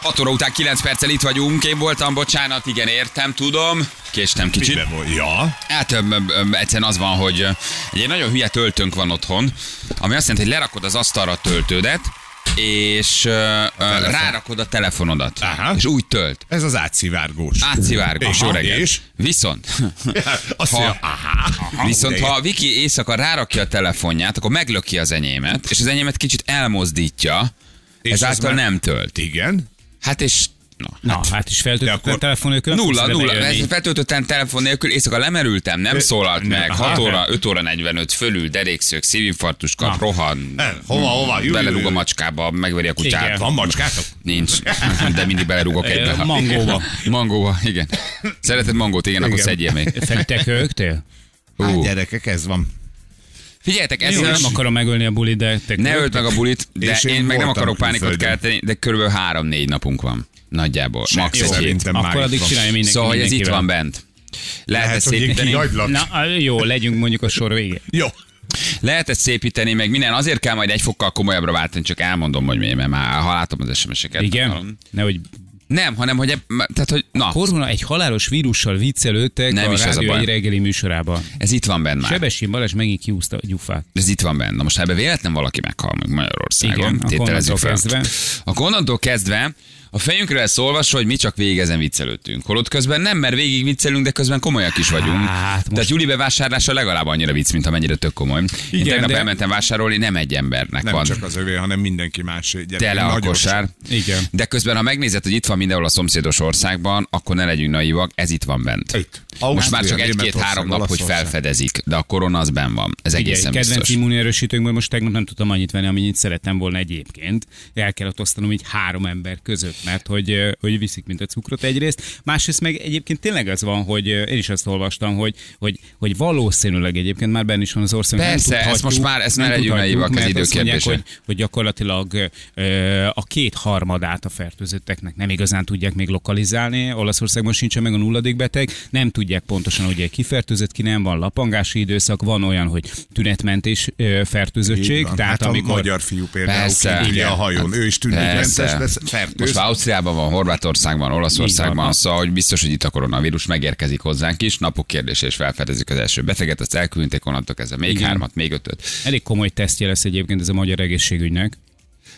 6 óra után 9 perccel itt vagyunk. Én voltam, bocsánat, igen, értem, tudom. Késtem kicsit. Miben volt? Ja. Hát öm, öm, egyszerűen az van, hogy egy nagyon hülye töltőnk van otthon, ami azt jelenti, hogy lerakod az asztalra a töltődet, és ö, ö, rárakod a telefonodat. Aha. És úgy tölt. Ez az átszivárgós. Átszivárgós, jó Aha. És? Viszont, Azt Ha- mondja, aha. viszont de- ha a Viki éjszaka rárakja a telefonját, akkor meglöki az enyémet, és az enyémet kicsit elmozdítja, És ezáltal már- nem tölt. Igen. Hát és... Na, Na, hát is De feltöltöttem akkor- a telefon nélkül. nem Nulla, nulla. feltöltöttem telefon nélkül, éjszaka lemerültem, nem Ö, szólalt nem, meg. aha. 6 óra, 5 óra 45 fölül, derékszög, szívinfarktus kap, Na. rohan. Eh, hova, hova? Jú, Belerúg a macskába, megveri a kutyát. Igen. Van macskátok? Nincs, de mindig belerúgok egybe. mangóba. Mangóba, igen. Szereted mangót, igen, akkor Igen. szedjél még. Te köhögtél? Hát gyerekek, ez van. Figyeljetek, ez Jó, nem akarom megölni a bulit, de te Ne öld meg a bulit, de És én, én meg nem akarok pánikot kelteni, de körülbelül három-négy napunk van. Nagyjából. Max Jó, egy hét. Akkor addig van. csinálja mindenki Szóval, hogy ez itt van bent. Lehet Lehet, ezt hogy én szépíteni. Na, jó, legyünk mondjuk a sor végén. Jó. Lehet ezt szépíteni, meg minden. Azért kell majd egy fokkal komolyabbra váltani, csak elmondom, hogy miért, mert már ha látom az SMS-eket. Igen? Nehogy Nem, hanem, hogy, eb- tehát, hogy na, korona egy halálos vírussal viccelődtek Nem a is a rádió baj. egy reggeli műsorában. ez itt van benne már. Sebestyén Balázs megint kiúzta a gyufát. Ez itt van benne. Na most ebbe véletlen valaki meghal meg Magyarországon. Igen, tételezzük fel. kezdve. Akkor onnantól kezdve a fejünkről lesz olvasva, hogy mi csak végig ezen viccelődtünk. Holott közben nem, mert végig viccelünk, de közben komolyak is vagyunk. Hát most- Tehát Júli bevásárlása legalább annyira vicc, mint amennyire tök komoly. Én Igen, tegnap de- elmentem vásárolni, nem egy embernek Nem van. csak az övé, hanem mindenki más. Tele a kosár. Igen. De közben, ha megnézed, hogy itt van mindenhol a szomszédos országban, akkor ne legyünk naivak, ez itt van bent. Itt. Most már csak egy-két-három nap, hogy felfedezik, de a korona az benn van. Ez egészen kedvenc biztos. immunerősítőnkből most tegnap nem tudtam annyit venni, amennyit szerettem volna egyébként. El kellett osztanom így három ember között, mert hogy, hogy viszik, mint a cukrot egyrészt. Másrészt meg egyébként tényleg az van, hogy én is azt olvastam, hogy, hogy, hogy valószínűleg egyébként már benne is van az ország. Persze, nem ezt most már- ezt legyünk tudhatjuk, naivak, az mert idő azt mondják, kérdése. hogy, hogy gyakorlatilag a két harmadát a fertőzötteknek nem igazán tudják még lokalizálni. Olaszországban sincsen meg a nulladik beteg, nem tudják pontosan, hogy ki fertőzött, ki nem, van lapangási időszak, van olyan, hogy tünetmentés fertőzöttség. Tehát hát a amikor magyar fiú például Persze. Igen. a hajón. Ő is tünetmentes lesz, Most fertőz. már Ausztriában van, Horvátországban, Olaszországban, van. szóval, hogy biztos, hogy itt a koronavírus megérkezik hozzánk is, napok kérdése, és felfedezik az első beteget, azt elküldték, onnantól kezdve még Igen. hármat, még ötöt. Elég komoly tesztje lesz egyébként ez a magyar egészségügynek.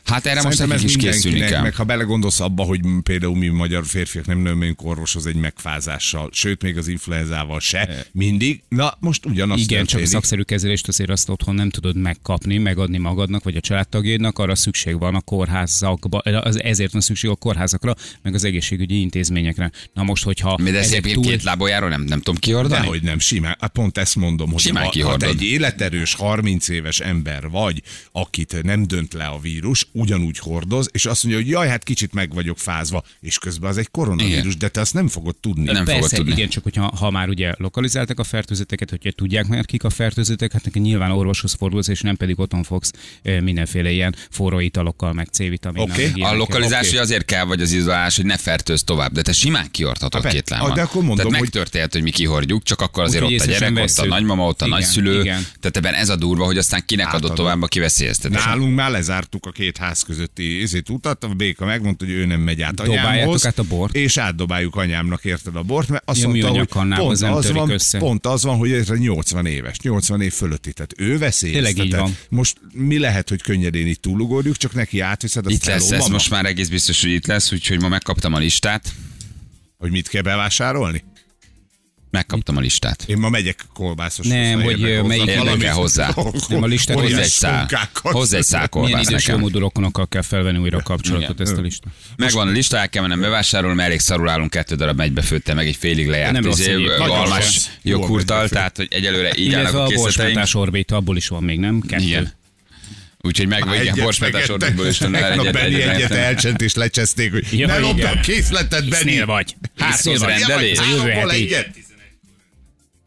Hát erre most Szerintem nekik ez is készülni mindenkinek, kell. meg ha belegondolsz abba, hogy például mi magyar férfiak nem nőmünk orvoshoz egy megfázással, sőt még az influenzával se, mindig. Na, most ugyanazt Igen, csak a történik. szakszerű kezelést azért azt otthon nem tudod megkapni, megadni magadnak, vagy a családtagjaidnak, arra szükség van a kórházakba, az- ezért van szükség a kórházakra, meg az egészségügyi intézményekre. Na most, hogyha Mi de ezek egyébként két lábójáról nem, nem tudom kihordani? Dehogy nem, simán. Hát pont ezt mondom, hogy Simán ha, ha te egy életerős, 30 éves ember vagy, akit nem dönt le a vírus, ugyanúgy hordoz, és azt mondja, hogy jaj, hát kicsit meg vagyok fázva, és közben az egy koronavírus, Igen. de te azt nem fogod tudni. Nem fogod Persze, tudni. igen, csak hogyha ha már ugye lokalizáltak a fertőzötteket, hogyha tudják már kik a fertőzöttek, hát neki nyilván orvoshoz fordulsz, és nem pedig otthon fogsz mindenféle ilyen forró italokkal, meg C-vitaminnal. Oké. meg A lokalizás okay. azért kell, vagy az izolálás, hogy ne fertőz tovább, de te simán kihordhatod két ah, lábon. de akkor mondom, Tehát hogy- megtörténhet, hogy mi kihordjuk, csak akkor azért Úgyhogy ott a gyerek, ott a nagymama, ott a Igen, nagyszülő. igen. Tehát ebben ez a durva, hogy aztán kinek adott tovább a kiveszélyeztetés. Nálunk már lezártuk a két ház közötti izét utat, a béka megmondta, hogy ő nem megy át anyámhoz. át a bort? És átdobáljuk anyámnak érted a bort, mert azt Ja, mondta, hogy pont az, törik van, össze. pont az van, hogy ez a 80 éves, 80 év fölötti, tehát ő veszélyeztetett. Tényleg így van. Most mi lehet, hogy könnyedén itt túlugorjuk, csak neki átviszed azt Itt lesz, hello, ez most már egész biztos, hogy itt lesz, úgyhogy ma megkaptam a listát. hogy mit kell bevásárolni? Megkaptam a listát. Én ma megyek kolbászos. Nem, hogy, melyik- Érdekel hozzá. Nem, a listát Hozzá egy szál. Hozzá egy szál Milyen kolbász idős nekem. jómódú rokonokkal kell felvenni újra a kapcsolatot Igen. ezt a listát. Megvan a lista, el kell mennem bevásárolni, mert elég szarul állunk, kettő darab megy főtte, meg egy félig lejárt Nem rossz izé, almás joghurttal, tehát hogy egyelőre így állnak a a készleteink. borspátás orbéta, abból is van még, nem? Kettő. Igen. Úgyhogy meg igen, Egyet borsmetás orrokból is tudnál Tegnap egyet, Benni egyet, egyet elcsent és lecseszték, hogy Ja, ne lopd a készletet, Benni. Vagy. Vagy. rendelés. A jövő heti.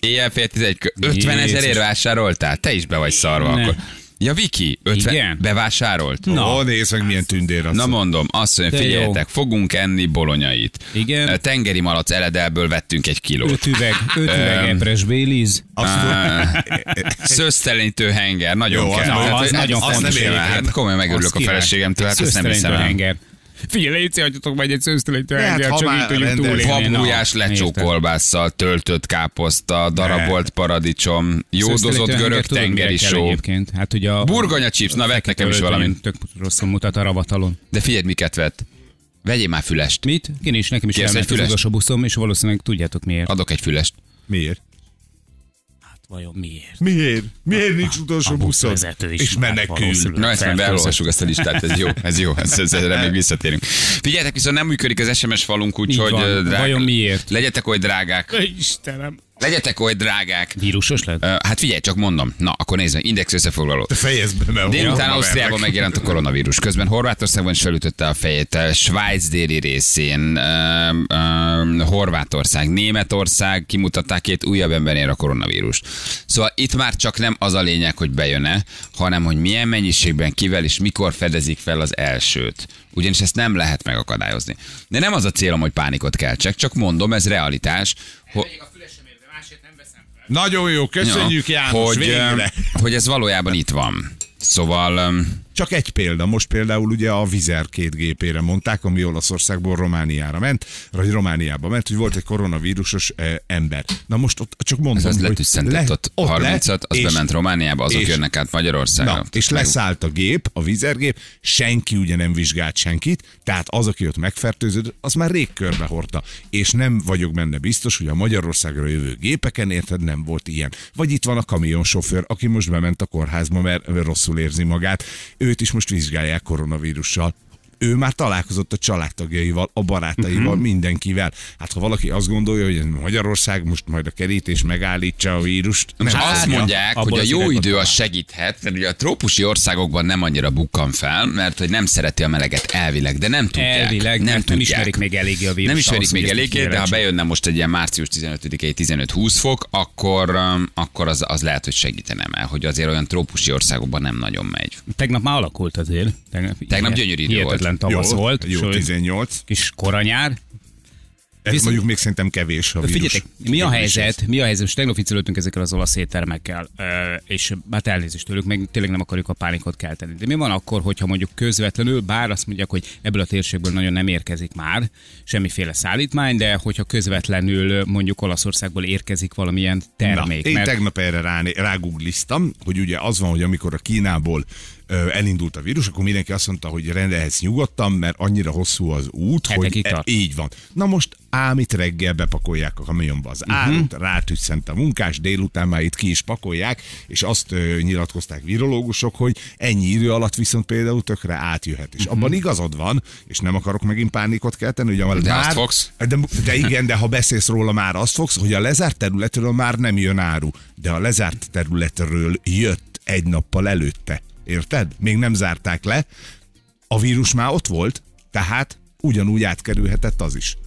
Éjjel fél tizegy, kö- 50 ezerért vásároltál? Te is be vagy szarva Ne. akkor. Ja, Viki, 50 Igen. bevásárolt? Ó, nézd meg milyen tündér az. Na mondom, azt mondja, De jó. figyeljetek, fogunk enni bolonyait. Igen. Tengeri malac eledelből vettünk egy kilót. Öt üveg, öt üveg epres Baileys. Szőztelenítő henger, nagyon Jó, az kell. nem- Hát, az ez- nagyon azt fontos nem egyébként. Hát komolyan megörülök Az a feleségemtől, hát ezt nem hiszem el. henger. Figyelj, légy adjatok majd egy szőztelenítő hát, ha csak így tudjuk túlélni. Na, Habgulyás lecsó érted. kolbásszal, töltött káposzta, darabolt paradicsom, jódozott görög tengeri só. Hát ugye a... Burgonya chips, na vett nekem is valamit. Tök rosszul mutat a ravatalon. De figyelj, miket vett. Vegyél már fülest. Mit? Én is, nekem is Kérsz egy elment az fülest? utolsó buszom, és valószínűleg tudjátok miért. Adok egy fülest. Miért? Vajon miért? Miért? Miért nincs utolsó is És menekül. Na ezt majd beolvassuk ezt a listát, ez jó, ez jó, ez, ez, erre még visszatérünk. Figyeljetek, viszont nem működik az SMS falunk, úgyhogy ö, drág... Vajon miért? Legyetek oly drágák, Istenem. Legyetek oly drágák. Vírusos lett? Hát figyelj, csak mondom. Na, akkor nézd meg, index összefoglaló. Te fejezd be, mert Délután Ausztriában megjelent a koronavírus. Közben Horvátországban is felütötte a fejét. Svájc déli részén, ö, ö, Horvátország, Németország kimutatták két újabb embernél a koronavírust. Szóval itt már csak nem az a lényeg, hogy bejön-e, hanem hogy milyen mennyiségben, kivel és mikor fedezik fel az elsőt. Ugyanis ezt nem lehet megakadályozni. De nem az a célom, hogy pánikot keltsek, csak mondom, ez realitás. Ho- Nagyon jó, köszönjük János, hogy, végre. ö, hogy ez valójában itt van. Szóval Csak egy példa, most például ugye a Vizer két gépére mondták, ami Olaszországból Romániára ment, vagy Romániába ment, hogy volt egy koronavírusos ember. Na most ott csak mondom, ez az hogy letüsszentett ott, ott 30 lett, az és- bement Romániába, azok és- jönnek át Magyarországra. Na, és leszállt a gép, a vizergép, senki ugye nem vizsgált senkit, tehát az, aki ott megfertőződött, az már rég körbe hordta. És nem vagyok benne biztos, hogy a Magyarországra jövő gépeken, érted, nem volt ilyen. Vagy itt van a kamionsofőr, aki most bement a kórházba, mert rosszul érzi magát. Őt is most vizsgálják koronavírussal. Ő már találkozott a családtagjaival, a barátaival, uh-huh. mindenkivel. Hát ha valaki azt gondolja, hogy Magyarország most majd a kerítés megállítsa a vírust, Most nem azt fogja. mondják, hogy a jó idő az segíthet, mert ugye a trópusi országokban nem annyira bukkan fel, mert hogy nem szereti a meleget elvileg, de nem tudják. Elvileg, nem, nem, nem tudják. ismerik még eléggé a vírust. Nem ismerik ahhoz, még eléggé, de ha bejönne most egy ilyen március 15-i 15-20 fok, akkor, um, akkor az, az lehet, hogy segítene, mert hogy azért olyan trópusi országokban nem nagyon megy. Tegnap már alakult azért. Tegnap, Tegnap gyönyörű idő Hihetetlen tavasz jó, volt. Jó, sőt, 18. Kis koranyár. Ez Viszont- mondjuk még szerintem kevés a vírus. Figyeljetek, mi a helyzet? Mi a helyzet? Most tegnap viccelődtünk ezekkel az olasz éttermekkel, ö, és hát elnézést tőlük, meg tényleg nem akarjuk a pánikot kelteni. De mi van akkor, hogyha mondjuk közvetlenül, bár azt mondják, hogy ebből a térségből nagyon nem érkezik már semmiféle szállítmány, de hogyha közvetlenül mondjuk Olaszországból érkezik valamilyen termék. Na, én mert tegnap erre rá, rágoogliztam, hogy ugye az van, hogy amikor a Kínából elindult a vírus, akkor mindenki azt mondta, hogy rendelhetsz nyugodtan, mert annyira hosszú az út, Hetekig hogy e, így van. Na most ámit reggel bepakolják a kamionba az Mhm. árut, uh-huh. rátüsszent a munkás, délután már itt ki is pakolják, és azt ö, nyilatkozták virológusok, hogy ennyi idő alatt viszont például tökre átjöhet. És Mhm. abban igazad van, és nem akarok megint pánikot kelteni, hogy a, De már, azt fogsz. de, de igen, de ha beszélsz róla, már azt fogsz, hogy a lezárt területről már nem jön áru, de a lezárt területről jött egy nappal előtte. Érted? Még nem zárták le. A vírus már ott volt, tehát ugyanúgy átkerülhetett az is.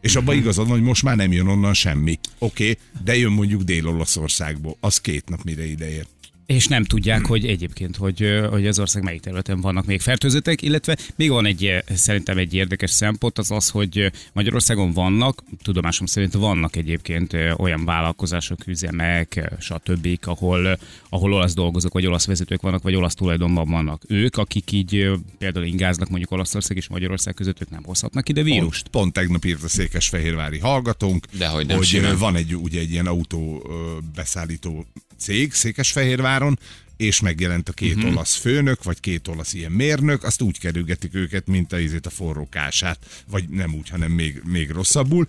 És abban igazad van, hogy most már nem jön onnan semmi. Oké, okay, de jön mondjuk Dél-Olaszországból. Az két nap mire ideér. És nem tudják, hogy egyébként, hogy, hogy az ország melyik területen vannak még fertőzöttek, illetve még van egy, szerintem egy érdekes szempont, az az, hogy Magyarországon vannak, tudomásom szerint vannak egyébként olyan vállalkozások, üzemek, stb., ahol, ahol olasz dolgozók, vagy olasz vezetők vannak, vagy olasz tulajdonban vannak. Ők, akik így például ingáznak mondjuk Olaszország és Magyarország között, ők nem hozhatnak ide vírust. Pont, pont tegnap írt a székesfehérvári hallgatónk, Dehogy nem hogy simán. van egy, ugye egy ilyen autó beszállító cég Székesfehérváron, és megjelent a két uh-huh. olasz főnök, vagy két olasz ilyen mérnök, azt úgy kerülgetik őket, mint a, izét a forró kását, vagy nem úgy, hanem még, még rosszabbul.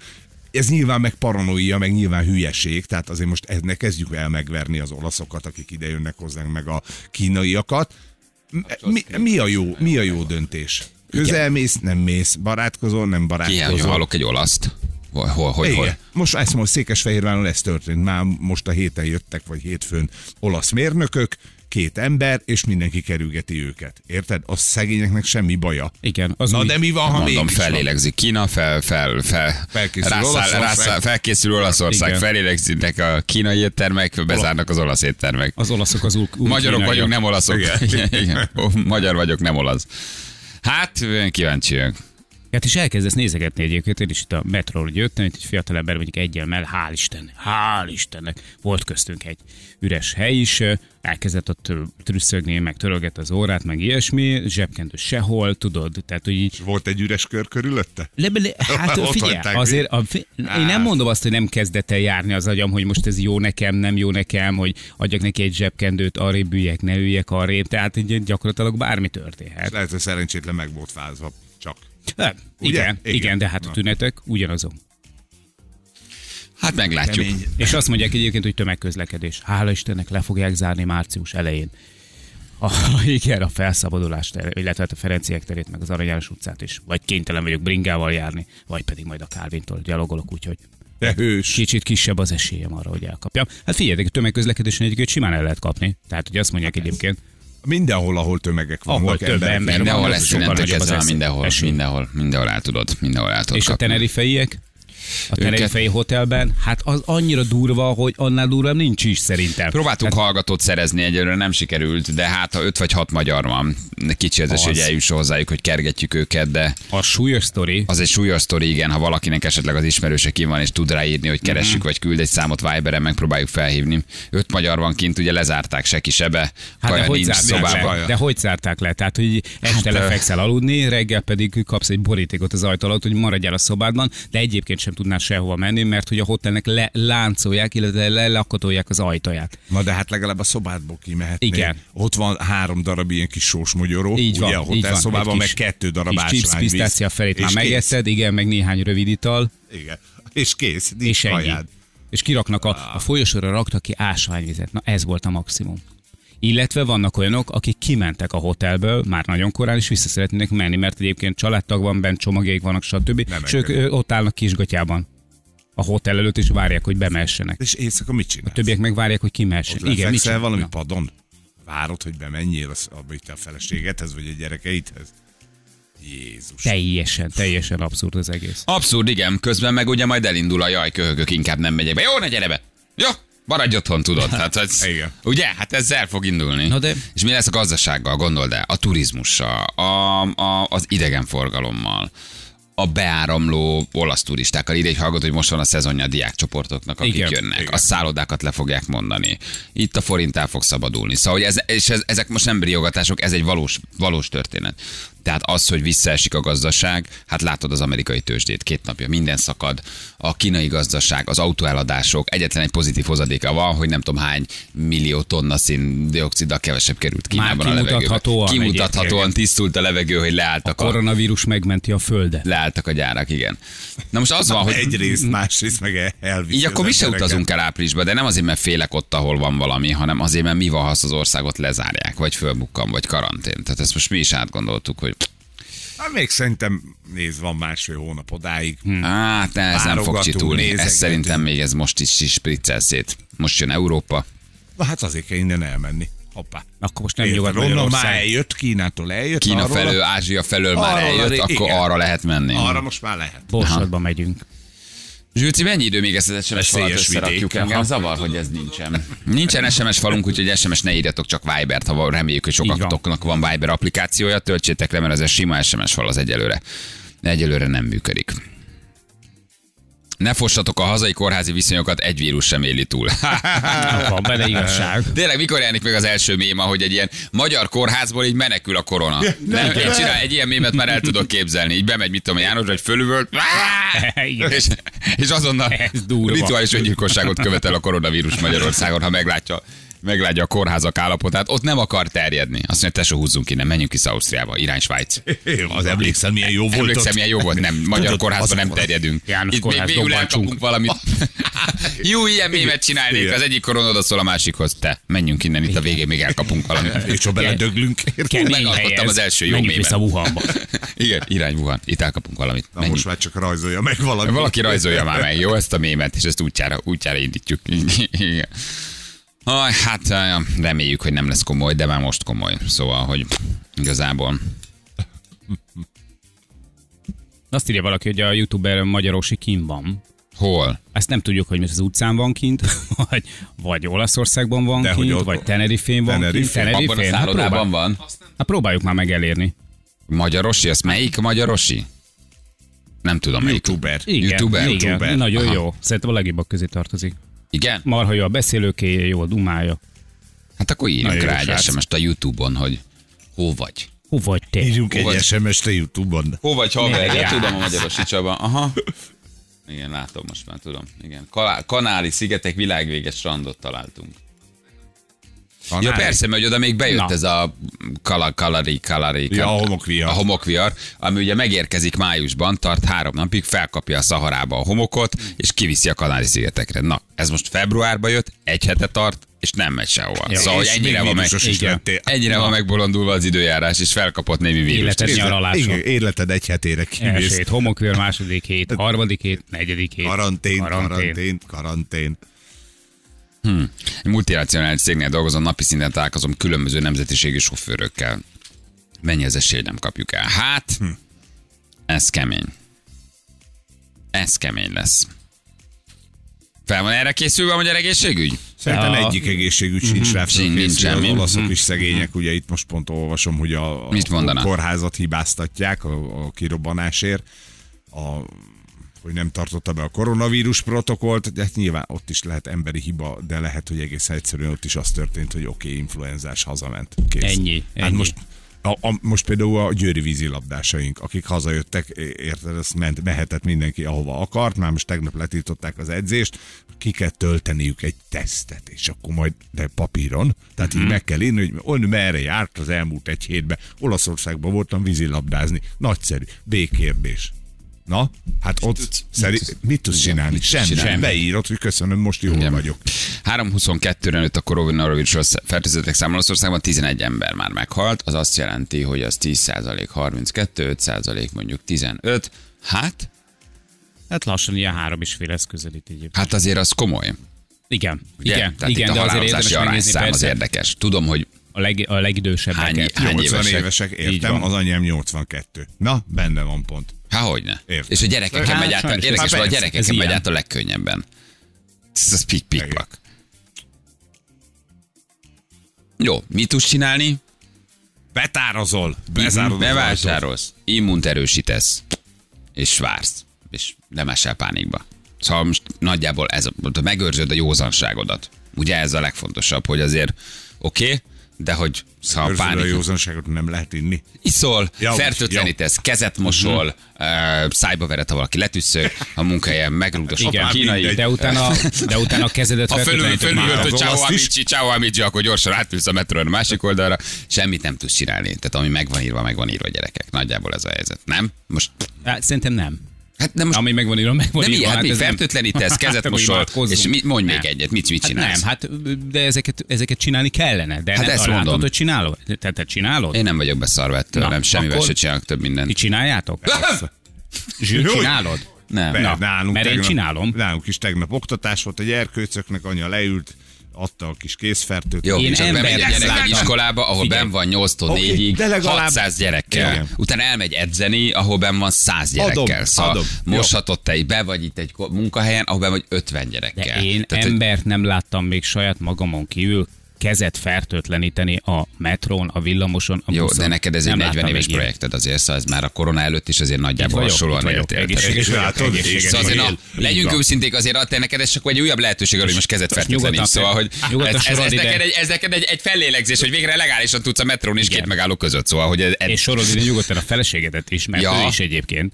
Ez nyilván meg paranoia, meg nyilván hülyeség, tehát azért most ne kezdjük el megverni az olaszokat, akik ide jönnek hozzánk, meg a kínaiakat. Mi, mi, a jó, mi a jó döntés? Közelmész, nem mész, barátkozol, nem barátkozol. hogy hallok egy olaszt. Hol, hol, hogy, Igen. hol? Most ezt mondom, Székesfehérváron ez történt. Már most a héten jöttek, vagy hétfőn olasz mérnökök, két ember, és mindenki kerülgeti őket. Érted? A szegényeknek semmi baja. Igen, az Na új- de mi van, ha Mondom, fellélegzik Kína, fel, fel, fel, Felkészül rászáll, Olaszország. rászáll, felkészül Olaszország, Igen. felélegznek a kínai éttermek, bezárnak az olasz éttermek. Az olaszok az új, Magyarok kínaiak. vagyunk, nem olaszok. Igen. Igen. Magyar vagyok, nem olasz. Hát, kíváncsi vagyok. Hát is elkezdesz nézegetni egyébként, én is itt a metróról jöttem, itt egy fiatal ember mondjuk egyel mell, hál' Isten, hál' Istennek, volt köztünk egy üres hely is, elkezdett ott trüsszögni, meg törölget az órát, meg ilyesmi, zsebkendő sehol, tudod, tehát hogy így Volt egy üres kör körülötte? le, le, hát figyelj, azért a, fi, én nem Hát. mondom azt, hogy nem kezdett el járni az agyam, hogy most ez jó nekem, nem jó nekem, hogy adjak neki egy zsebkendőt, arrébb üljek, ne üljek arrébb, tehát így gyakorlatilag bármi történhet. Lehet, hogy szerencsétlen meg volt fázva. Hát, igen, igen, de hát a tünetek ugyanazok. Hát meglátjuk. Kemény. És azt mondják egyébként, hogy tömegközlekedés. Hála Istennek le fogják zárni március elején. A, igen, a felszabadulás ter, illetve hát a Ferenciek terét, meg az Arany János utcát is. Vagy kénytelen vagyok bringával járni, vagy pedig majd a Kálvintól gyalogolok, úgyhogy De hős. kicsit kisebb az esélyem arra, hogy elkapjam. Hát figyeljetek, a tömegközlekedésen egyébként simán el lehet kapni. Tehát, hogy azt mondják egyébként, Mindenhol, ahol tömegek vannak. Ahol több emberek. ember van, Mindenhol lesz innentől kezdve, mindenhol, mindenhol, mindenhol el tudod, mindenhol el tudod és a kapni. tenerifeiek? A tenerifei hotelben, hát az annyira durva, hogy annál durvább nincs is szerintem. Próbáltunk hallgatót szerezni, egyelőre nem sikerült, de hát ha öt vagy hat magyar van, kicsi az, esély, hogy Az. eljusson hozzájuk, hogy kergetjük őket, de A súlyos sztori, az egy súlyos sztori, igen, ha valakinek esetleg az ismerőse ki van, és tud ráírni, hogy keressük, Mhm. vagy küld egy számot Viberen, megpróbáljuk felhívni. Öt magyar van kint, ugye lezárták, se kisebe, Hát de hogy, nincs szobában. le? de hogy zárták le? Tehát, hogy este Hát, hát, lefekszel aludni, reggel pedig kapsz egy borítékot az ajtó alatt, hogy maradjál a szobádban, de egyébként sem tudnál sehova menni, mert hogy a hotelnek le, láncolják, illetve lelakotolják az ajtaját. Na de hát legalább a szobádból kimehetnél. Igen. Ott van három darab ilyen kis sósmogyoró. Így van, ugye a így van. hotelszobában, Egy meg kis- kettő darab kis chips, pisztácia felét már kész. megetted, igen, meg néhány rövid ital, Igen. És kész, nincs és kajád. És kiraknak a, a folyosóra raktak ki ásványvizet. Na ez volt a maximum. Illetve vannak olyanok, akik kimentek a hotelből már nagyon korán, és vissza szeretnének menni, mert egyébként családtag van bent, csomagjaik vannak, stb. Nem és ők ö, ott állnak kisgatyában a hotel előtt, és várják, hogy bemehessenek. És éjszaka mit csinálsz? Többiek meg várják, hogy kimehessenek. Ott Igen, mit lefekszel valami csinálnak? padon? Várod, hogy bemenjél az, abba itt a feleségedhez, vagy a gyerekeidhez? Jézus. Teljesen, teljesen abszurd az egész. Abszurd, igen. Közben meg ugye majd elindul a jaj, köhögök, inkább nem megyek be. Jó, ne gyere be! Jó, maradj otthon, tudod. Hát, ez, Igen. Ugye? Hát ez el fog indulni. Na de- És mi lesz a gazdasággal, gondold el? A turizmussal, a, a, az idegenforgalommal, a beáramló olasz turistákkal. Ide egy hallgat, hogy most van a szezonja a diákcsoportoknak, akik Igen, jönnek. igen. A szállodákat le fogják mondani. Itt a forint el fog szabadulni. Szóval, hogy ez, és ez, ezek most nem briogatások, ez egy valós, valós történet. Tehát az, hogy visszaesik a gazdaság, hát látod az amerikai tőzsdét, két napja minden szakad, a kínai gazdaság, az autóeladások, egyetlen egy pozitív hozadéka van, hogy nem tudom hány millió tonna széndioksziddal kevesebb került Kínában a levegőbe. kimutathatóan tisztult a levegő, hogy leálltak a, Koronavírus megmenti a földet. leálltak a gyárak, igen. Na most az van, hogy Egyrészt, másrészt meg elviszi így akkor mi se utazunk el áprilisba, de nem azért, mert félek ott, ahol van valami, hanem azért, mert mi van, ha az országot lezárják, vagy fölbukkan, vagy karantén. Tehát ezt most mi is átgondoltuk, hogy Hát még szerintem, nézd, van másfél hónap odáig. Hm. hát ez nem fog csitulni. Ez szerintem még ez most is, is spriccel szét. Most jön Európa. Na hát azért kell innen elmenni. Hoppá. Akkor most nem nyugat Onnan már eljött, Kínától eljött. Kína arról felől, Ázsia felől már Arról a eljött, ré- akkor igen. arra lehet menni. Arra most már lehet. Borsodba megyünk. Zsülci, mennyi idő még ezt az SMS falat összerakjuk? Engem zavar, hogy ez nincsen. Nincsen SMS falunk, úgyhogy SMS ne írjatok csak Vibert, ha reméljük, hogy sokaknak van Viber applikációja, töltsétek le, mert ez a sima SMS fal az egyelőre. Egyelőre nem működik. Ne fossatok a hazai kórházi viszonyokat, egy vírus sem éli túl. Van benne igazság. Tényleg, mikor jelenik meg az első méma, hogy egy ilyen magyar kórházból így menekül a korona? Nem, én csinál, egy ilyen mémet már el tudok képzelni. Így bemegy, mit tudom, János, hogy fölülvölt, Igen. és, és azonnal rituális öngyilkosságot követel a koronavírus Magyarországon, ha meglátja, meglátja a kórházak állapotát. Ott nem akar terjedni. Azt mondja, tesó, húzzunk innen, menjünk vissza Ausztriába, irány Svájc. Az emlékszel, milyen jó volt Emlékszem, milyen jó volt, nem, magyar kórházban nem terjedünk. János Itt még végül elkapunk valamit. jó, ilyen mémet csinálnék. Az egyik koron oda szól a másikhoz. Te, menjünk innen, itt a végén még elkapunk valamit. És ha beledöglünk, megalkottam az első jó Menjünk mémet. vissza Wuhanba. Igen, irány Wuhan. Itt elkapunk valamit. Na most már csak rajzolja meg valaki. Valaki rajzolja már meg, jó, ezt a mémet, és ezt útjára, útjára indítjuk. Igen. Aj, hát eh, reméljük, hogy nem lesz komoly, de már most komoly. Szóval, hogy igazából Azt írja valaki, hogy a youtuber Magyarosi kim van. hol? Ezt nem tudjuk, hogy most az utcán van kint, vagy, vagy Olaszországban van De kint, vagy Tenerifén van Tenerife? kint. Abban a? Hát, szállodában próbál, van? hát próbáljuk már meg elérni. Magyarosi? Az melyik magyarosi? Nem tudom melyik. Youtuber. Igen, YouTuber? igen YouTuber. nagyon Aha. jó. Szerintem a legjobbak közé tartozik. Igen? Marha jó a beszélőkéje, jó a dumája. Hát akkor írjunk rá egy. SMS-t a Youtube-on, hogy hol vagy. Hol vagy te? Írjunk Hova- egy SMS-t a Youtube-on. Hol vagy haver? Ja. Ja, tudom a magyarosi Csaba. Aha. Igen, látom most már, tudom. Igen. Kanári szigetek világvéges strandot találtunk. Van Ja áll- persze, mert oda még bejött Na. ez a kala, kalari, kalari, Ja, a homokvihar. A homokvihar, ami ugye megérkezik májusban, tart három napig, felkapja a Szaharába a homokot, és kiviszi a Kanári-szigetekre. Na, ez most februárban jött, egy hete tart, és nem megy sehova. Ja. Szóval, ennyire van, meg, Igen. ennyire van megbolondulva az időjárás, és felkapott némi vírust. Életed nyaralása. Igen, életed egy hetére hét, homokvér, második hét, harmadik hét, negyedik hét. Karantén, karantén, karantén. Egy multinacionális cégnél dolgozom, napi szinten találkozom különböző nemzetiségű sofőrökkel. Mennyi az esély, nem kapjuk el? Hát, Hm. ez kemény. Ez kemény lesz. Fel van erre készülve a magyar egészségügy? Szerintem Ja. egyik egészségügy sincs rá Sincs, nincs felkészülve. Az semmi. olaszok is szegények, ugye itt most pont olvasom, hogy a, a Mit mondanak? kórházat hibáztatják a, a kirobbanásért, a, hogy nem tartotta be a koronavírus protokollt, de hát nyilván ott is lehet emberi hiba, de lehet, hogy egész egyszerűen ott is az történt, hogy oké, okay, influenzás hazament. Kész. Ennyi, Hát ennyi. most a, a, most például a győri vízilabdásaink, akik hazajöttek, érted, ezt ment, mehetett mindenki ahova akart, már most tegnap letiltották az edzést, ki kell tölteniük egy tesztet, és akkor majd, de papíron, tehát Mhm. így meg kell írni, hogy on merre járt az elmúlt egy hétben. Olaszországban voltam vízilabdázni. Nagyszerű. B-kérdés. Na, hát ott tudsz? szeri- mit tudsz csinálni? mit tudsz Semmi. csinálni? Semmi. Beírod, hogy köszönöm, most jól Igen. vagyok. 3.22-re nőtt a koronavírusról fertőzöttek száma Olaszországban, 11 ember már meghalt, az azt jelenti, hogy az 10% 32, 5 mondjuk 15. Hát, Hát lassan ilyen három is fél lesz közelít egyébként. hát azért az komoly. Igen, Ugye? igen, Tehát igen, itt a de azért érdemes halálozási megnézni az persze érdekes. Tudom, hogy a, leg, a legidősebbeket. Hány- hány 80 évesek? évesek, értem, az anyám 82. Na, benne van pont. Há, hogyne. Értem. És a gyerekeken Hát, megy át, érdekes, a gyerekeken megy át a legkönnyebben. Ez az pik pik plak. Jó, mit tudsz csinálni? Betározol, bezárod. Bevásárolsz, immunt erősítesz, és vársz, és nem esel pánikba. Szóval most nagyjából ez, a- megőrzöd a józanságodat. Ugye ez a legfontosabb, hogy azért oké, okay, de hogy szóval pánik, józanságot nem lehet inni. iszol, Ja, fertőtlenítesz, kezet mosol, uh, szájba vered, ha valaki letüsszög, a munkahelyen megrúgd a Igen, kínai. De utána, de utána a kezedet Ha fölül, fölül, hogy is. amici, ciao amici, akkor gyorsan átülsz a metron a másik oldalra, semmit nem tudsz csinálni. Tehát ami meg van írva, meg van írva gyerekek. Nagyjából ez a helyzet. Nem? Most, Hát, szerintem nem. Hát nem most Ami megvan írva, megvan nem írva. ilyen, hát, mi ez nem- fertőtlenítesz, kezet Hát akkor mosol, és mit, mondj még Nem. egyet, mit, mit Hát csinálsz? nem, hát de ezeket, ezeket csinálni kellene. De Hát nem, ezt látod, mondom. hogy csinálod? Te, te csinálod? Én nem vagyok beszarva ettől, Na, nem, semmivel akkor- se csinálok több Ti mindent. csináljátok? Zsűr, csinálod? Nem. Na, nálunk mert én tegnap, csinálom. Nálunk is tegnap oktatás volt, a gyerkőcöknek anya leült, adta a kis készfertőt. Jó, Én csak bemegy a gyerek egy iskolába, ahol Figyelj. ben van 8-tól Oké, 4-ig, de legalább- 600 gyerekkel. Igen. Utána elmegy edzeni, ahol ben van 100 Adom, gyerekkel. Szóval adom. Moshatod te így be vagy itt egy munkahelyen, ahol ben vagy 50 De gyerekkel. én Tehát, hogy- embert nem láttam még saját magamon kívül kezet fertőtleníteni a metrón, a villamoson, a Jó, buszon. de neked ez egy Nem 40 láttam éves még ilyet. projekted azért, szóval ez már a korona előtt is azért nagyjából hasonlóan éltél. Szóval legyünk őszinték, azért te neked ez csak egy újabb lehetőség arra, hogy most kezet fertőtleníts. nyugodtan Szóval, hogy ez, neked egy, ez neked egy, egy fellélegzés, hogy végre legálisan tudsz a metrón és Igen. két megálló között. Szóval, hogy ez, És sorolod ide nyugodtan a feleségedet is, mert Ja. ő is egyébként.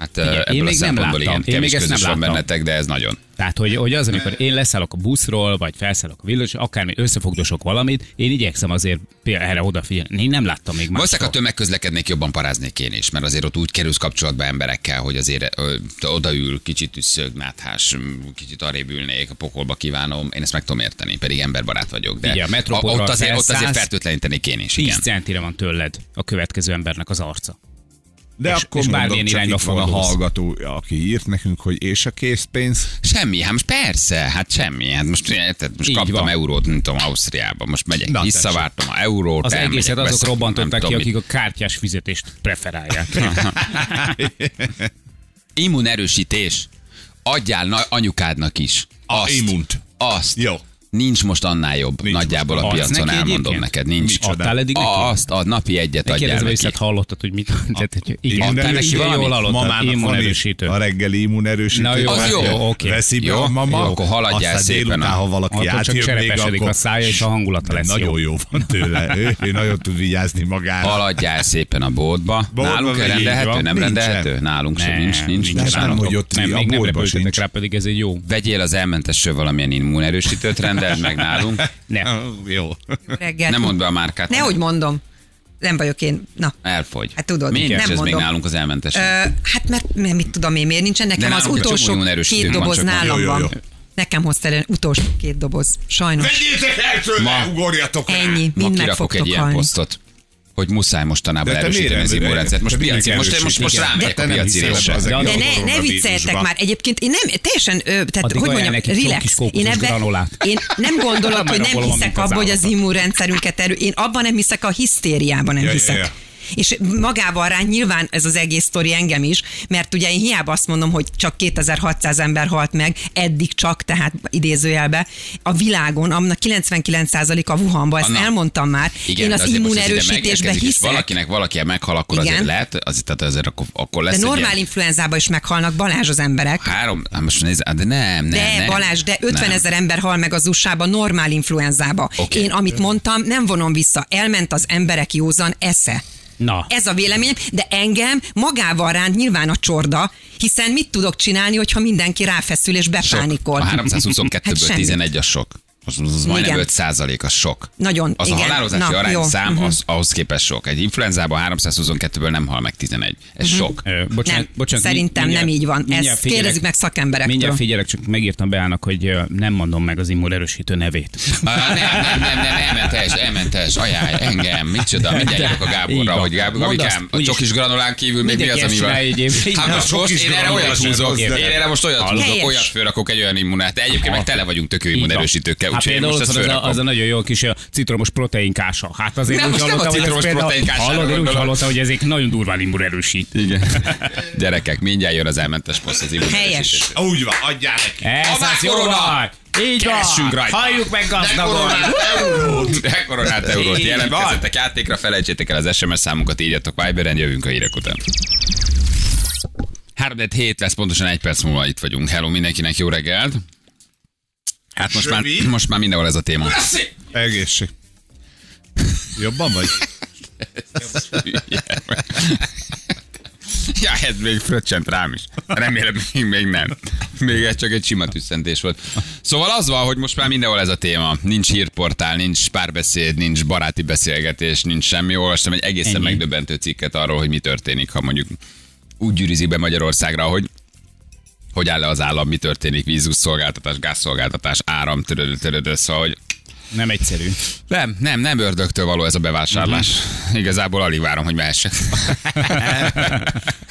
Hát én ebből a még nem szempontból láttam. igen, Én még ezt nem láttam. bennetek, de ez nagyon. Tehát, hogy, hogy az, amikor én leszállok a buszról, vagy felszállok a villamos, akármi összefogdosok valamit, én igyekszem azért erre odafigyelni. Én nem láttam még Valószínűleg, ha máshol. tömegközlekednék, jobban paráznék én is, mert azért ott úgy kerülsz kapcsolatba emberekkel, hogy azért ö, odaül, kicsit üsszög, náthás, kicsit arrébb ülnék, a pokolba kívánom, én ezt meg tudom érteni, pedig emberbarát vagyok, de Igen, a metrópodról ott, azért, ott azért fertőtlenítenék én is, 10 igen. centire van tőled a következő embernek az arca. De és, akkor és mondom, bármilyen csak irányba van a hallgató, aki írt nekünk, hogy és a készpénz. Semmi, hát most persze, hát semmi. Hát most, érted, most Így kaptam van. eurót, nem tudom, Ausztriába. Most megyek, Na, visszavártam a eurót. Az elmegyek, egészet azok robbantották ki, akik a kártyás fizetést preferálják. Immunerősítés. Adjál na- anyukádnak is. A Azt. immunt. Azt. Jó. Nincs most annál jobb. Nincs Nagyjából a piacon neki elmondom egyébként? neked. Nincs. Adtál eddig neki? Azt, a napi egyet adjál Kérdezve neki. visszat hallottad, hogy mit tehát, hogy Igen, Adtál te neki valamit? jól hallottad. Mamának van Immunerősítő. a reggeli immunerősítő. Na jó, Az jó. jó, oké. Veszi be Jó, a mama, jó, akkor haladjál aztán szépen délután, a- ha valaki átjön még, cserepesedik akkor... a szája, és a hangulata lesz Nagyon jó. van tőle. Ő, nagyon tud vigyázni magára. Haladjál szépen a boltba. Boltba Nálunk rendelhető? Nem rendelhető? Nálunk sem nincs. Nincs. Nem, hogy ott Nem, a repültetek sincs. rá, pedig ez egy jó. Vegyél az elmentesről valamilyen immunerősítőt, rendeld meg nálunk. Nem. Jó. Reggel. Nem mondd be a márkát. Nehogy mondom. Nem vagyok én. Na. Elfogy. Hát tudod, Miért nem ez még mondom. nálunk az elmentes? Ö, hát mert, mert mit tudom én, miért nincsen nekem De az utolsó két doboz van. nálam Jó, jó, jó. van. Nekem hozta el utolsó két doboz. Sajnos. Vegyétek el tőle, ugorjatok. Ennyi. Mind meg kirakok egy fogtok ilyen halni. posztot hogy muszáj mostanában erősíteni az nem- immunrendszert. Most piaci, most, most, most rámegyek De a piaci De ne, ne vicceltek már. Egyébként én nem, teljesen, ö, tehát Addig hogy mondjam, relax. Én, ebbe, granulát. én nem gondolok, hogy nem hiszek mint az abba, hogy az immunrendszerünket erő. Én abban nem hiszek, a hisztériában nem hiszek. És magával rá nyilván ez az egész sztori engem is, mert ugye én hiába azt mondom, hogy csak 2600 ember halt meg, eddig csak, tehát idézőjelbe, a világon, annak 99% a Wuhanba, ezt Anna, elmondtam már, Igen, én az immunerősítésbe hiszek. Valakinek valaki meghal, akkor Igen. azért lehet, azért, tehát azért akkor, akkor lesz De normál ilyen influenzába is meghalnak Balázs az emberek. három, hát most nézd, de nem, nem, De nem, Balázs, de 50 nem. ezer ember hal meg az USA-ban normál influenzába. Oké. Én, amit mondtam, nem vonom vissza. Elment az emberek józan esze. Na. Ez a véleményem, de engem magával ránt nyilván a csorda, hiszen mit tudok csinálni, hogyha mindenki ráfeszül és Sok. bepánikol? A 322-ből Hát semmit. 11 a sok. Az, az majdnem Igen. 5 százalék, az sok. Nagyon, Az a igen. halálozási Na, arány jó. szám, Mhm. az, ahhoz képest sok. Egy influenzában 322-ből nem hal meg 11. Ez sok. Ö, bocsánat, Nem, bocsánat, szerintem mindjárt- nem így van. Ezt figyelek. kérdezzük meg szakemberektől. Mindjárt figyelek, csak megírtam Beának, hogy nem mondom meg az immunerősítő nevét. Ah, nem, nem, nem, nem, elmentes, elmentes, ajánl, engem, micsoda, mindjárt jövök a Gáborra, van. hogy Gábor, Gabikám, a csokis granulán kívül még mi az, ami van? csinálja egyébként. Hát most, most én erre olyat húzok, én erre most olyat húzok, olyat fölrakok egy olyan immunát. De egyébként meg tele vagyunk tök jó immunerősítőkkel, Hát úgyhogy én például most van az a, az a nagyon jó kis ö, citromos proteinkása. Hát azért Nem, úgy nem a hallottam, hogy ez citromos proteinkására Hallod, én úgy hallottam, hogy ezek nagyon durván immunerősít. Igen. Gyerekek, mindjárt jön az elmentes poszt az immunerősítés. Helyes. Úgy van, adjál neki. Ez korona! van! Így van! Keressünk rajta. Halljuk meg gazdagon! De koronát eurót! Jelentkezzetek játékra, felejtsétek el az SMS számunkat, írjatok Viberen, jövünk a hírek után. 3 7 lesz, pontosan egy perc múlva itt vagyunk. Hello mindenkinek, jó reggelt! Hát most már, most már mindenhol ez a téma. Egészség. Jobban vagy? Ja, ez még fröccsent rám is. Remélem, még, még nem. Még ez csak egy sima tüsszentés volt. Szóval az van, hogy most már mindenhol ez a téma. Nincs hírportál, nincs párbeszéd, nincs baráti beszélgetés, nincs semmi. Olvastam egy egészen Ennyi. megdöbbentő cikket arról, hogy mi történik, ha mondjuk úgy gyűrűzik be Magyarországra, hogy hogy áll le az állam, mi történik, vízuszolgáltatás, gázszolgáltatás, áram, törödő, törödő, szóval, hogy Nem egyszerű. nem, nem, nem ördögtől való ez a bevásárlás. Igazából alig várom, hogy mehessek.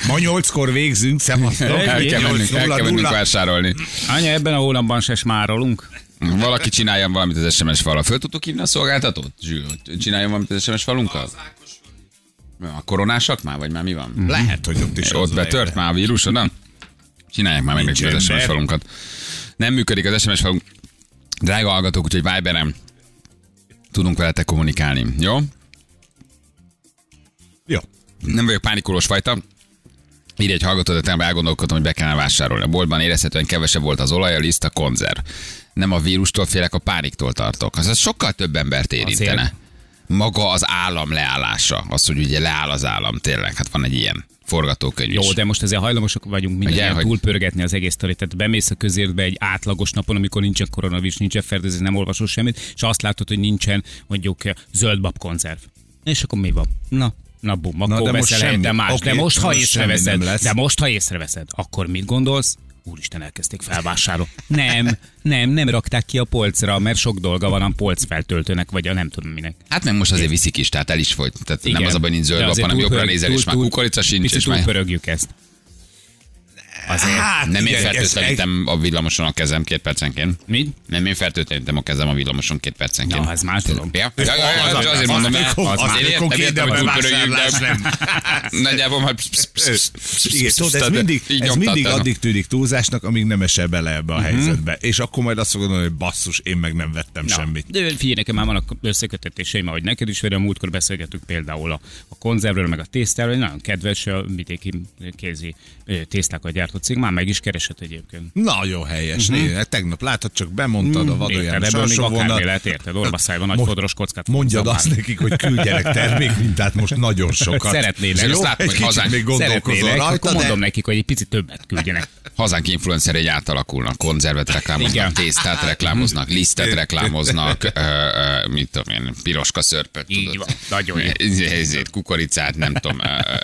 Ma nyolckor végzünk, szevasztok. El kell mennünk, el kell mennünk 8.00. vásárolni. Anya, ebben a hónapban se smárolunk. Valaki csináljon valamit az SMS falal. Föl tudtuk hívni a szolgáltatót? Csináljon valamit az SMS falunkkal? A koronásak már, vagy már mi van? Lehet, hogy ott is Ott betört már a vírus, oda? Csinálják már meg nekünk az SMS falunkat. Nem működik az SMS falunk. Drága hallgatók, úgyhogy Viberen tudunk veletek kommunikálni. Jó? Jó. Nem vagyok pánikolós fajta. Írj egy hallgató, de tegnap elgondolkodtam, hogy be kellene vásárolni. A boltban érezhetően kevesebb volt az olaj, a liszt, a konzerv. Nem a vírustól félek, a pániktól tartok. Az, az sokkal több embert érintene. Azért. Maga az állam leállása. Az, hogy ugye leáll az állam, tényleg. Hát van egy ilyen forgatókönyv is. Jó, de most ezért hajlamosak vagyunk mindannyian hogy- túlpörgetni az egész sztorit. Tehát bemész a közértbe egy átlagos napon, amikor nincsen koronavírus, nincsen fertőzés, nem olvasol semmit, és azt látod, hogy nincsen mondjuk zöld babkonzerv. És akkor mi van? Na, na bum, akkor de most veszel semmi. helyette más. Oké, de most, ha most észreveszed, de most, ha észreveszed, akkor mit gondolsz? Úristen, elkezdték felvásárolni. Nem, nem, nem rakták ki a polcra, mert sok dolga van a polc feltöltőnek, vagy a nem tudom minek. Hát meg most azért viszik is, tehát el is folyt. Tehát Igen. nem az a baj, nincs zöld lap, hanem jobbra nézel, és túl- már túl- kukorica sincs, Picit és túlpörögjük ezt. Azért. Hát, nem én igen, ez- fertőtlenítem a villamoson a kezem két percenként. Mi? Nem én fertőtlenítem a kezem a villamoson két percenként. Na, ez más dolog. Ja, ja, ja, ja, Az- ja, azért az- mondom, az- mert az- azért az- értem, az- értem, az- hogy az- vásárlás de nem. nagyjából már tudod, ez mindig, ez mindig addig tűnik túlzásnak, amíg nem esel bele ebbe Mhm. a helyzetbe. És akkor majd azt fogod hogy basszus, én meg nem vettem semmit. De figyelj, nekem már vannak összekötetéseim, ahogy neked is, vagy a múltkor beszélgettük például a, a konzervről, meg a tésztáról, nagyon kedves a vidéki kézi tésztákat gyártó cég, már meg is keresett egyébként. Nagyon helyes. Uh-huh. Tegnap látod, csak bemondtad a vadon Érted, ebből még akármi lehet, érted? Orvaszájban nagy Mo- fodros kockát. Mondjad azt nekik, hogy küldjenek termékmintát most nagyon sokat. Szeretnének. Jó, látom, egy kicsit hazánk- még gondolkozol rajta, akkor de... mondom nekik, hogy egy picit többet küldjenek. Hazánk influencerei átalakulnak, konzervet reklámoznak, Igen. tésztát reklámoznak, lisztet reklámoznak, mit tudom én, piroska szörpöt, Így van, nagyon jó. Ezért- ezért kukoricát, nem tudom,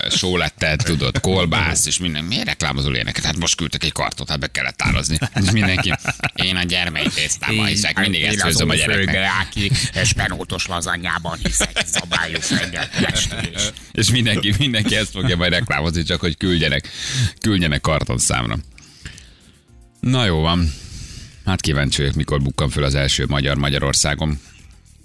sólettet, tudod, kolbász, és minden. Miért reklámozol ilyeneket? Hát most küldtek egy kartot, hát be kellett árazni. És mindenki, én a gyermely tésztában hiszek, mindig ezt főzöm a gyereknek. Aki spenótos lazanyában hiszek, esti és És mindenki, mindenki ezt fogja majd reklámozni, csak hogy küldjenek, küldjenek kartonszámra. Na jó van. Hát kíváncsi vagyok, mikor bukkan föl az első magyar Magyarországon.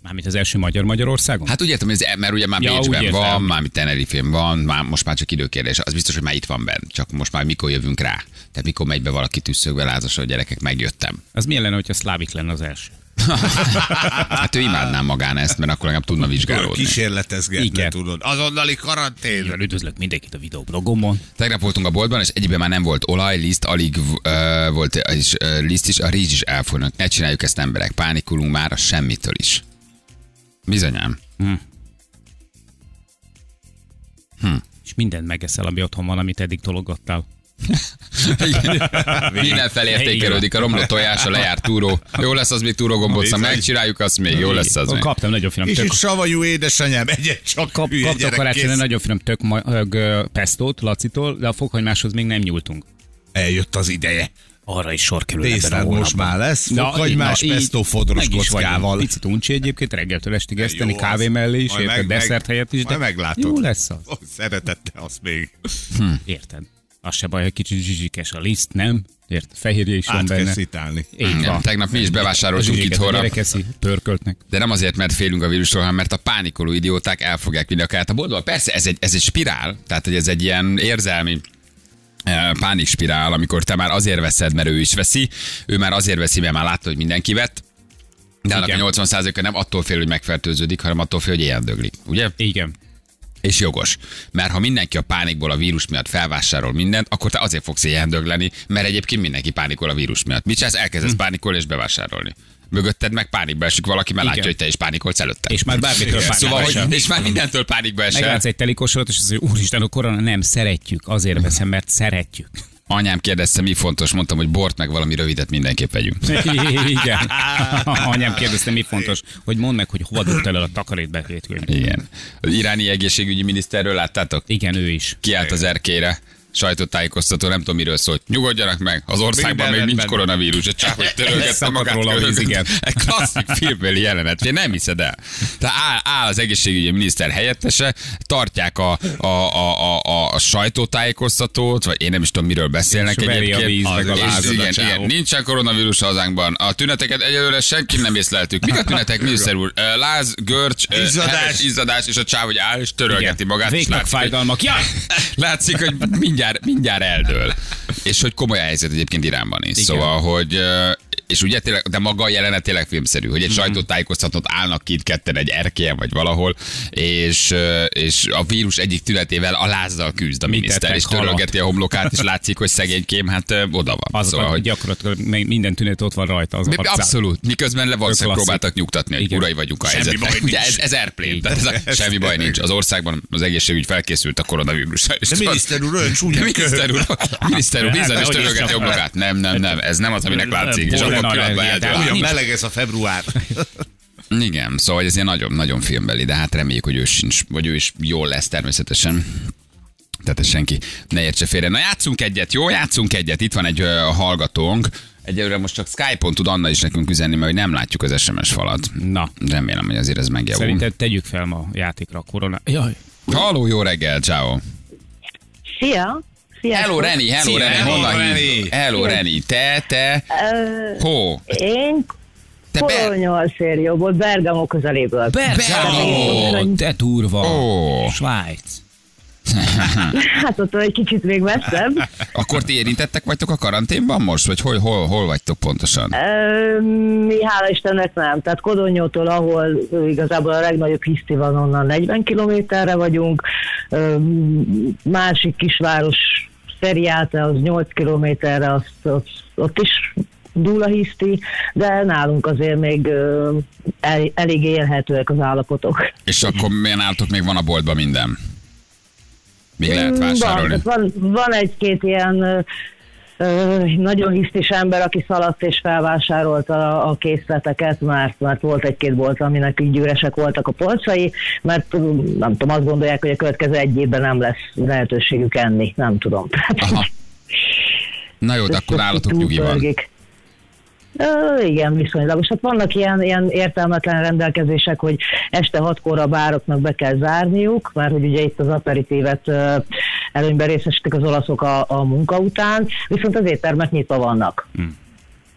Mármint az első magyar Magyarországon? Hát úgy értem, ez, mert ugye már Ja, Bécsben van, már Tenerifén van, már, most már csak időkérdés. Az biztos, hogy már itt van bent, csak most már mikor jövünk rá. Tehát mikor megy be valaki tüsszögve lázas, hogy gyerekek, megjöttem. Az milyen lenne, hogyha szlávik lenne az első? Hát ő imádná magán ezt, mert akkor legalább tudna vizsgálódni. Kísérletezgetni, Igen. tudod. Azonnali karantén. Mivel üdvözlök mindenkit a videoblogomon. Tegnap voltunk a boltban, és egyben már nem volt olaj, liszt, alig uh, volt és, uh, liszt is, a rizs is elfogynak. Ne csináljuk ezt emberek, pánikulunk már a semmitől is. Bizonyám. És mindent megeszel, ami otthon van, amit eddig tologattál. Minden felértékelődik, a romlott tojás, a lejárt túró. Jó lesz az még túrógombóca, megcsináljuk azt még, jó lesz az még. Kaptam nagyon finom tök. Kicsit savanyú édesanyám, egyet csak Kap, kaptam karácsonyra nagyon finom tök pestót Lacitól, de a fokhagymáshoz még nem nyúltunk. Eljött az ideje. Arra is sor kerül Tésztád most már lesz, Na, fokhagymás, pesto fodros kockával. Picit uncsi egyébként, reggeltől estig eszteni, kávé mellé is, érted, meg- desszert meg- helyett is, de meglátod. jó lesz az. Szeretette azt még. Érted? Az se baj, hogy kicsit zsizsikes a liszt, nem? Érted? Fehérje is van Át benne. szitálni. Így Igen, van. tegnap mi is bevásároltunk zsizsiket a itthonra. gyerek eszi, pörköltnek. De nem azért, mert félünk a vírusról, hanem mert a pánikoló idióták el fogják vinni a kaját a boltba. Persze, ez egy, ez egy spirál, tehát hogy ez egy ilyen érzelmi pánikspirál, amikor te már azért veszed, mert ő is veszi, ő már azért veszi, mert már látta, hogy mindenki vett, de annak Igen. a 80%-a nem attól fél, hogy megfertőződik, hanem attól fél, hogy ilyen döglik. Ugye? Igen. És jogos. Mert ha mindenki a pánikból a vírus miatt felvásárol mindent, akkor te azért fogsz ilyen dögleni, mert egyébként mindenki pánikol a vírus miatt. Mit csinálsz? Elkezdesz pánikolni és bevásárolni. Mögötted meg pánikba esik valaki, mert Igen. látja, hogy te is pánikolsz előtte. És már bármitől pánikba Szóval, hogy, és már mindentől pánikba esel. Meglátsz egy telikosorat, és azt mondja, úristen, a korona nem szeretjük, azért veszem, mert szeretjük. Anyám kérdezte, mi fontos, mondtam, hogy bort meg valami rövidet mindenképp vegyünk. Igen. Anyám kérdezte, mi fontos, hogy mondd meg, hogy hova dobtál el a takarétbetétkönyv. Igen. Az iráni egészségügyi miniszterről láttátok? Igen, ő is. Kiállt az erkére, sajtótájékoztató, nem tudom miről szólt. Nyugodjanak meg, az országban Minden még nincs rendben. koronavírus, egy csávó hogy törölgette magát. róla víz, igen. Egy klasszik filmbeli jelenet, én nem hiszed el. Tehát áll, áll az egészségügyi miniszter helyettese, tartják a, a, a, a, a sajtótájékoztatót, vagy én nem is tudom, miről beszélnek És veri a egyébként. víz, meg a És lázad a igen, igen, nincsen koronavírus hazánkban. A tüneteket egyelőre senki nem észleltük. Mik a tünetek, miniszter úr? Láz, görcs, Izzadás. izzadás, és a csáv, hogy áll, és törölgeti magát. és Végtag fájdalmak. Látszik, hogy mindjárt, mindjárt eldől. És hogy komoly helyzet egyébként Iránban is. Igen. Szóval, hogy és ugye tényleg, de maga a jelenet tényleg filmszerű, hogy egy sajtótájékoztatót állnak ki itt ketten egy erkélyen vagy valahol, és, és a vírus egyik tünetével a lázzal küzd a miniszter, és törölgeti a homlokát, és látszik, hogy szegénykém, hát oda van. Azok, szóval, hogy gyakorlatilag minden tünet ott van rajta az. Abszolút. Miközben le valószínűleg próbáltak nyugtatni, hogy Igen. urai vagyunk a Semmi helyzetben. baj Ugye nincs. ez, ez airplane. Tehát ez a, semmi baj nincs. Az országban az egészségügy felkészült a koronavírusra. De miniszter úr, olyan csúnya de miniszter úr, miniszter úr, Hát, bizony, és hogy is törölgeti csak- jobbogát. Nem, nem, nem, ez nem az, aminek látszik. És Olyan nincs. meleg ez a február. Igen, szóval ez ilyen nagyon, nagyon filmbeli, de hát reméljük, hogy ő sincs, vagy ő is jól lesz természetesen. Tehát ez senki ne értse félre. Na játszunk egyet, jó? Játszunk egyet. Itt van egy ö, hallgatónk. Egyelőre most csak Skype-on tud Anna is nekünk üzenni, mert hogy nem látjuk az SMS falat. Na, Remélem, hogy azért ez megjavul. szerinted tegyük fel ma a játékra a korona. Jaj. Halló, jó reggel, ciao. Szia! Hello, Reni, hello, Reni, hello, honnan Reni. Hello, Reni, te, te, Ö, hó? Én Te be... Kolonyalszérjóból, Bergamo közeléből. Bergamo! De durva. Ó. Svájc. Hát ott egy kicsit még messzebb. Akkor ti érintettek vagytok a karanténban most? Vagy hol, hol, hol vagytok pontosan? Ö, Mi hála Istennek nem. Tehát Kodonyótól, ahol igazából a legnagyobb hiszti van, onnan 40 kilométerre vagyunk. Ö, Másik kisváros Szeriáte, az 8 kilométerre, azt, ott, ott is dúl a hiszti, de nálunk azért még el, elég élhetőek az állapotok. És akkor milyen álltok még van a boltban minden? Még lehet vásárolni? Mm, Van, van, van egy-két ilyen nagyon hisztis ember, aki szaladt és felvásárolta a, készleteket, mert, mert volt egy-két bolt, aminek így üresek voltak a polcai, mert nem tudom, azt gondolják, hogy a következő egy évben nem lesz lehetőségük enni, nem tudom. Aha. Na jó, de akkor állatok nyugi van. Pörgik. Ö, igen, viszonylagos. Hát vannak ilyen, ilyen értelmetlen rendelkezések, hogy este hatkor a bároknak be kell zárniuk, mert hogy ugye itt az aperitívet ö, előnyben részesítik az olaszok a, a munka után, viszont az éttermek nyitva vannak. Hmm.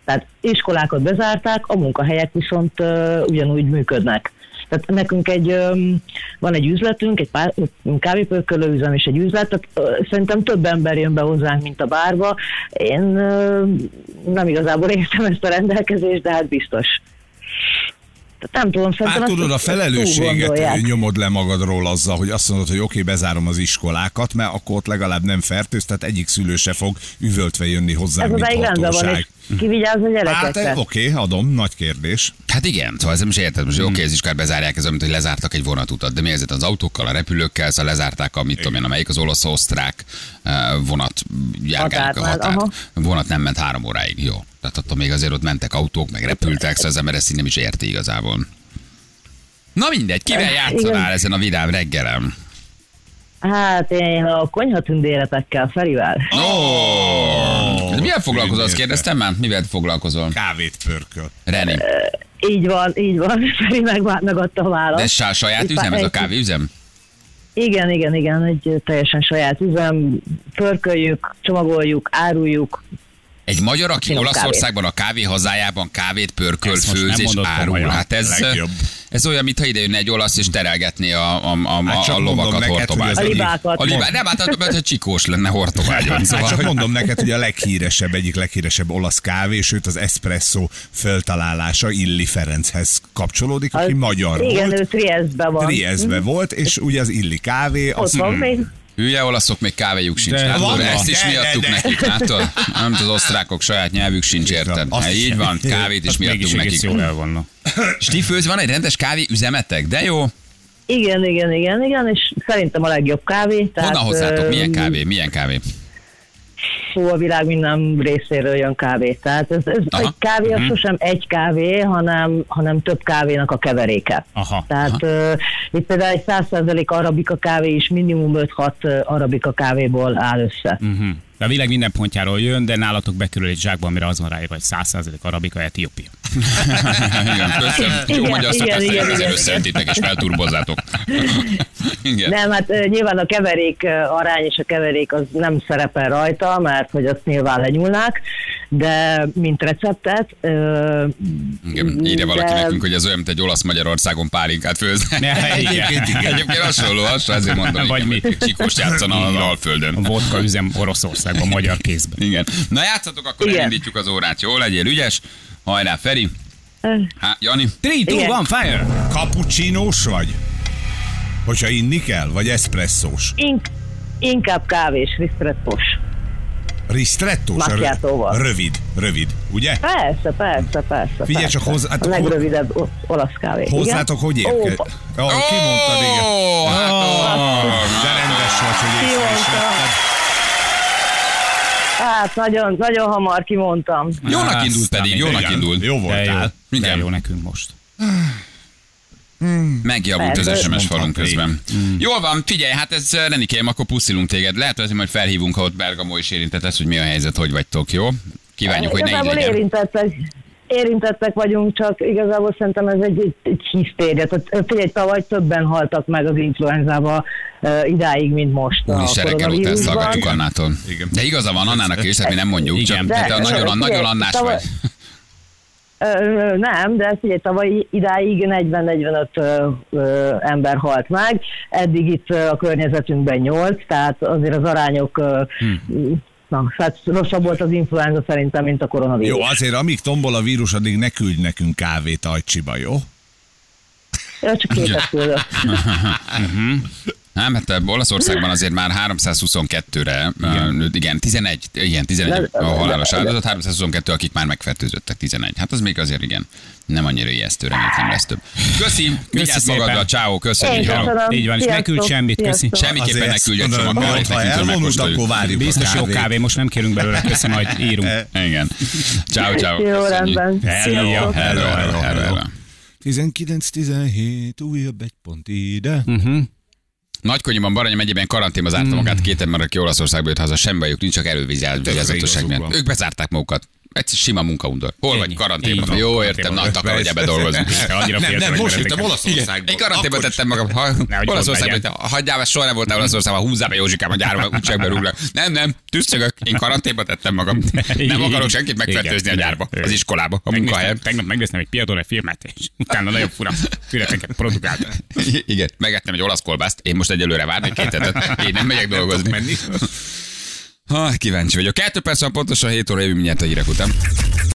Tehát iskolákat bezárták, a munkahelyek viszont ö, ugyanúgy működnek. Tehát nekünk egy, van egy üzletünk, egy pár, kávépörkölő üzem és egy üzlet, tehát szerintem több ember jön be hozzánk, mint a bárba. Én ö, nem igazából értem ezt a rendelkezést, de hát biztos. Tehát nem tudom, szerintem Hát tudod, a felelősséget nyomod le magadról azzal, hogy azt mondod, hogy oké, okay, bezárom az iskolákat, mert akkor ott legalább nem fertőz, tehát egyik szülő se fog üvöltve jönni hozzá, Ez mint hatóság. és ki vigyáz a Hát gyerekekre? eh, oké, okay, adom, nagy kérdés. Hát igen, szóval ez is érted. Most oké, az iskát bezárják, ez mint hogy lezártak egy vonatutat, de mi ezért az autókkal, a repülőkkel, szóval lezárták a, mit tudom én, amelyik az olasz-osztrák eh, vonat járgálnak a határt. vonat nem ment három óráig, jó. Tehát attól még azért ott mentek autók, meg repültek, szóval az ember ezt így nem is érti igazából. Na mindegy, kivel játszanál igen. ezen a vidám reggelem? Hát én a konyhatündéretekkel, Ferivel. Oh. Milyen foglalkozol, azt kérdeztem már? Mivel foglalkozol? Kávét pörköl. Reni. Így van, így van, Feri meg, megadta a választ. De ez saját Itt üzem, ez a kávéüzem? Igen, igen, igen, egy teljesen saját üzem, pörköljük, csomagoljuk, áruljuk. Egy magyar, aki Finom Olaszországban a kávé hazájában kávét pörköl, Ezt főz és árul. Hát ez, Legjobb. ez olyan, mintha ide jönne egy olasz és terelgetné a, a, a, Hát a, csak lovakat neked, hortobágyon. A libákat. A libá, nem, hát mert csikós lenne hortobágyon. Hát Szóval, csak hogy- mondom neked, hogy a leghíresebb, egyik leghíresebb olasz kávé, sőt az espresso föltalálása Illi Ferenchez kapcsolódik, aki magyar Igen, ő volt. Trieste-ben van. Trieste volt, és ugye az Illi kávé, Ott az van még. Hülye olaszok, még kávéjuk sincs. De Látod, van, ezt is de, miattuk de, de. nekik, látod? Nem az osztrákok saját nyelvük sincs, érted? Hát így van, kávét is miattuk egész nekik. jól el vannak. Stifőz, van egy rendes kávé üzemetek, de jó. Igen, igen, igen, igen, és szerintem a legjobb kávé. Tehát, Honnan hozzátok? Milyen kávé? Milyen kávé? Fú, a világ minden részéről jön kávé. Tehát ez, ez Aha. egy kávé az sosem egy kávé, hanem, hanem több kávénak a keveréke. Aha. Tehát uh, itt például egy 100% arabika kávé is minimum 5-6 arabika kávéból áll össze. Uh-huh. De a világ minden pontjáról jön, de nálatok bekerül egy zsákba, amire az van ráírva, hogy 100% arabika, Etiópia. Igen, köszönöm. Jó Igen, magyar igen, igen, igen. összeöntitek és felturbozzátok. Igen. Nem, hát nyilván a keverék arány és a keverék az nem szerepel rajta, mert hogy azt nyilván lenyúlnák, de mint receptet... ö, Igen, írja valaki de- nekünk, hogy ez olyan, mint egy olasz Magyarországon pálinkát igen. Egyébként, igen. Egyébként hasonló, hasonló, ezért mondom, Vagy igen, mi. hogy Csikós játszana az Alföldön. A vodka üzem Oroszországban, magyar kézben. Igen. Na játszatok, akkor Igen. elindítjuk az órát. Jó, legyél ügyes. Hajrá, Feri. Há, Jani. 3, 2, Igen. 1, fire! Cappuccinós vagy? Hogyha inni kell? Vagy espresszós? ink, inkább kávés, ristrettós. Ristrettós? Macchiatóval. Rövid, rövid, ugye? Persze, persze, persze. Figyelj persze. csak hozzá- hát A legrövidebb o- olasz kávé. Hozzátok, hogy Igen? érke? Ó, Oh, kimondtad, igen. Ó, hát, ó, De rendes vagy, hogy észre is vetted. Hát nagyon, nagyon hamar kimondtam. Jónak Aztán indult pedig, jónak Igen, indult. Jó De jó, voltál. de Igen. jó nekünk most. Megjavult az. SMS Mondhatni. közben. Jól van, figyelj, hát ez eh, Renikém, akkor puszilunk téged. Lehet, hogy majd felhívunk, ha ott Bergamo is érintett lesz, hogy mi a helyzet, hogy vagytok, jó? Kívánjuk, hogy ne így legyen. érintettek, érintettek vagyunk, csak igazából szerintem ez egy, egy, egy hisztéria. Tehát figyelj, tavaly többen haltak meg az influenzába uh, idáig, mint most Úristen, reggel után szaggatjuk Annától. Igen. De igaza van Annának is, tehát mi nem mondjuk, Igen. csak De- te nagyon, de- nagyon annás tavaly- vagy. Ö, Nem, de figyelj, tavaly idáig 40-45 ö, ö, ember halt meg, eddig itt a környezetünkben 8, tehát azért az arányok, ö, na, hát rosszabb volt az influenza szerintem, mint a koronavírus. Jó, azért amíg tombol a vírus, addig ne küldj nekünk kávét Ajcsiba, jó? Ö, Csak képet küldök. Nem, hát eh, Olaszországban azért már 322-re, igen, igen 11, igen, 11 a halálos áldozat, 322, akik már megfertőzöttek, 11. Hát az még azért igen, nem annyira ijesztő, reméljük nem lesz több. Köszi, vigyázz magadra, ciao, köszönjük. Hello. köszönöm. Így van, és ne küld semmit, köszi. Semmiképpen ne Azért küldj egy ezt csomag mondom, kávét, ha elvonult, akkor várjuk a Biztos jó kávé, most nem kérünk belőle, köszi, majd írunk. Igen. Ciao, ciao. Jó, rendben. Hello. Hello, hello, hello, hello. 19-17, újabb egy pont ide. Nagykonyiban Baranya megyében karanténba zárta magát két ember, aki Olaszországba jött haza, semmi bajuk nincs, csak igazuk miatt. van. Ők bezárták magukat. Egy sima munkaundor. Hol vagy karanténban? Jó, karanténban értem, na, akar, hogy ebbe dolgozni. Nem, nem, most jöttem Olaszországból. Én karanténba Akkor is- tettem magam. Olaszországban, hagyjál, mert soha nem voltál Olaszországban, húzzál be Józsikám a gyárba, úgyse berúglak. Nem, nem, tüsszögök, én karanténba tettem magam. Nem akarok senkit megfertőzni a gyárba, az iskolába, a munkahelyen. Tegnap megnéztem egy Piadore filmet, és utána nagyon fura fületeket produkált. Igen, megettem egy olasz kolbászt, én most egyelőre várnék két én nem megyek dolgozni. Ha, kíváncsi vagyok. Kettő perc van pontosan 7 óra jövő mindjárt a hírek után.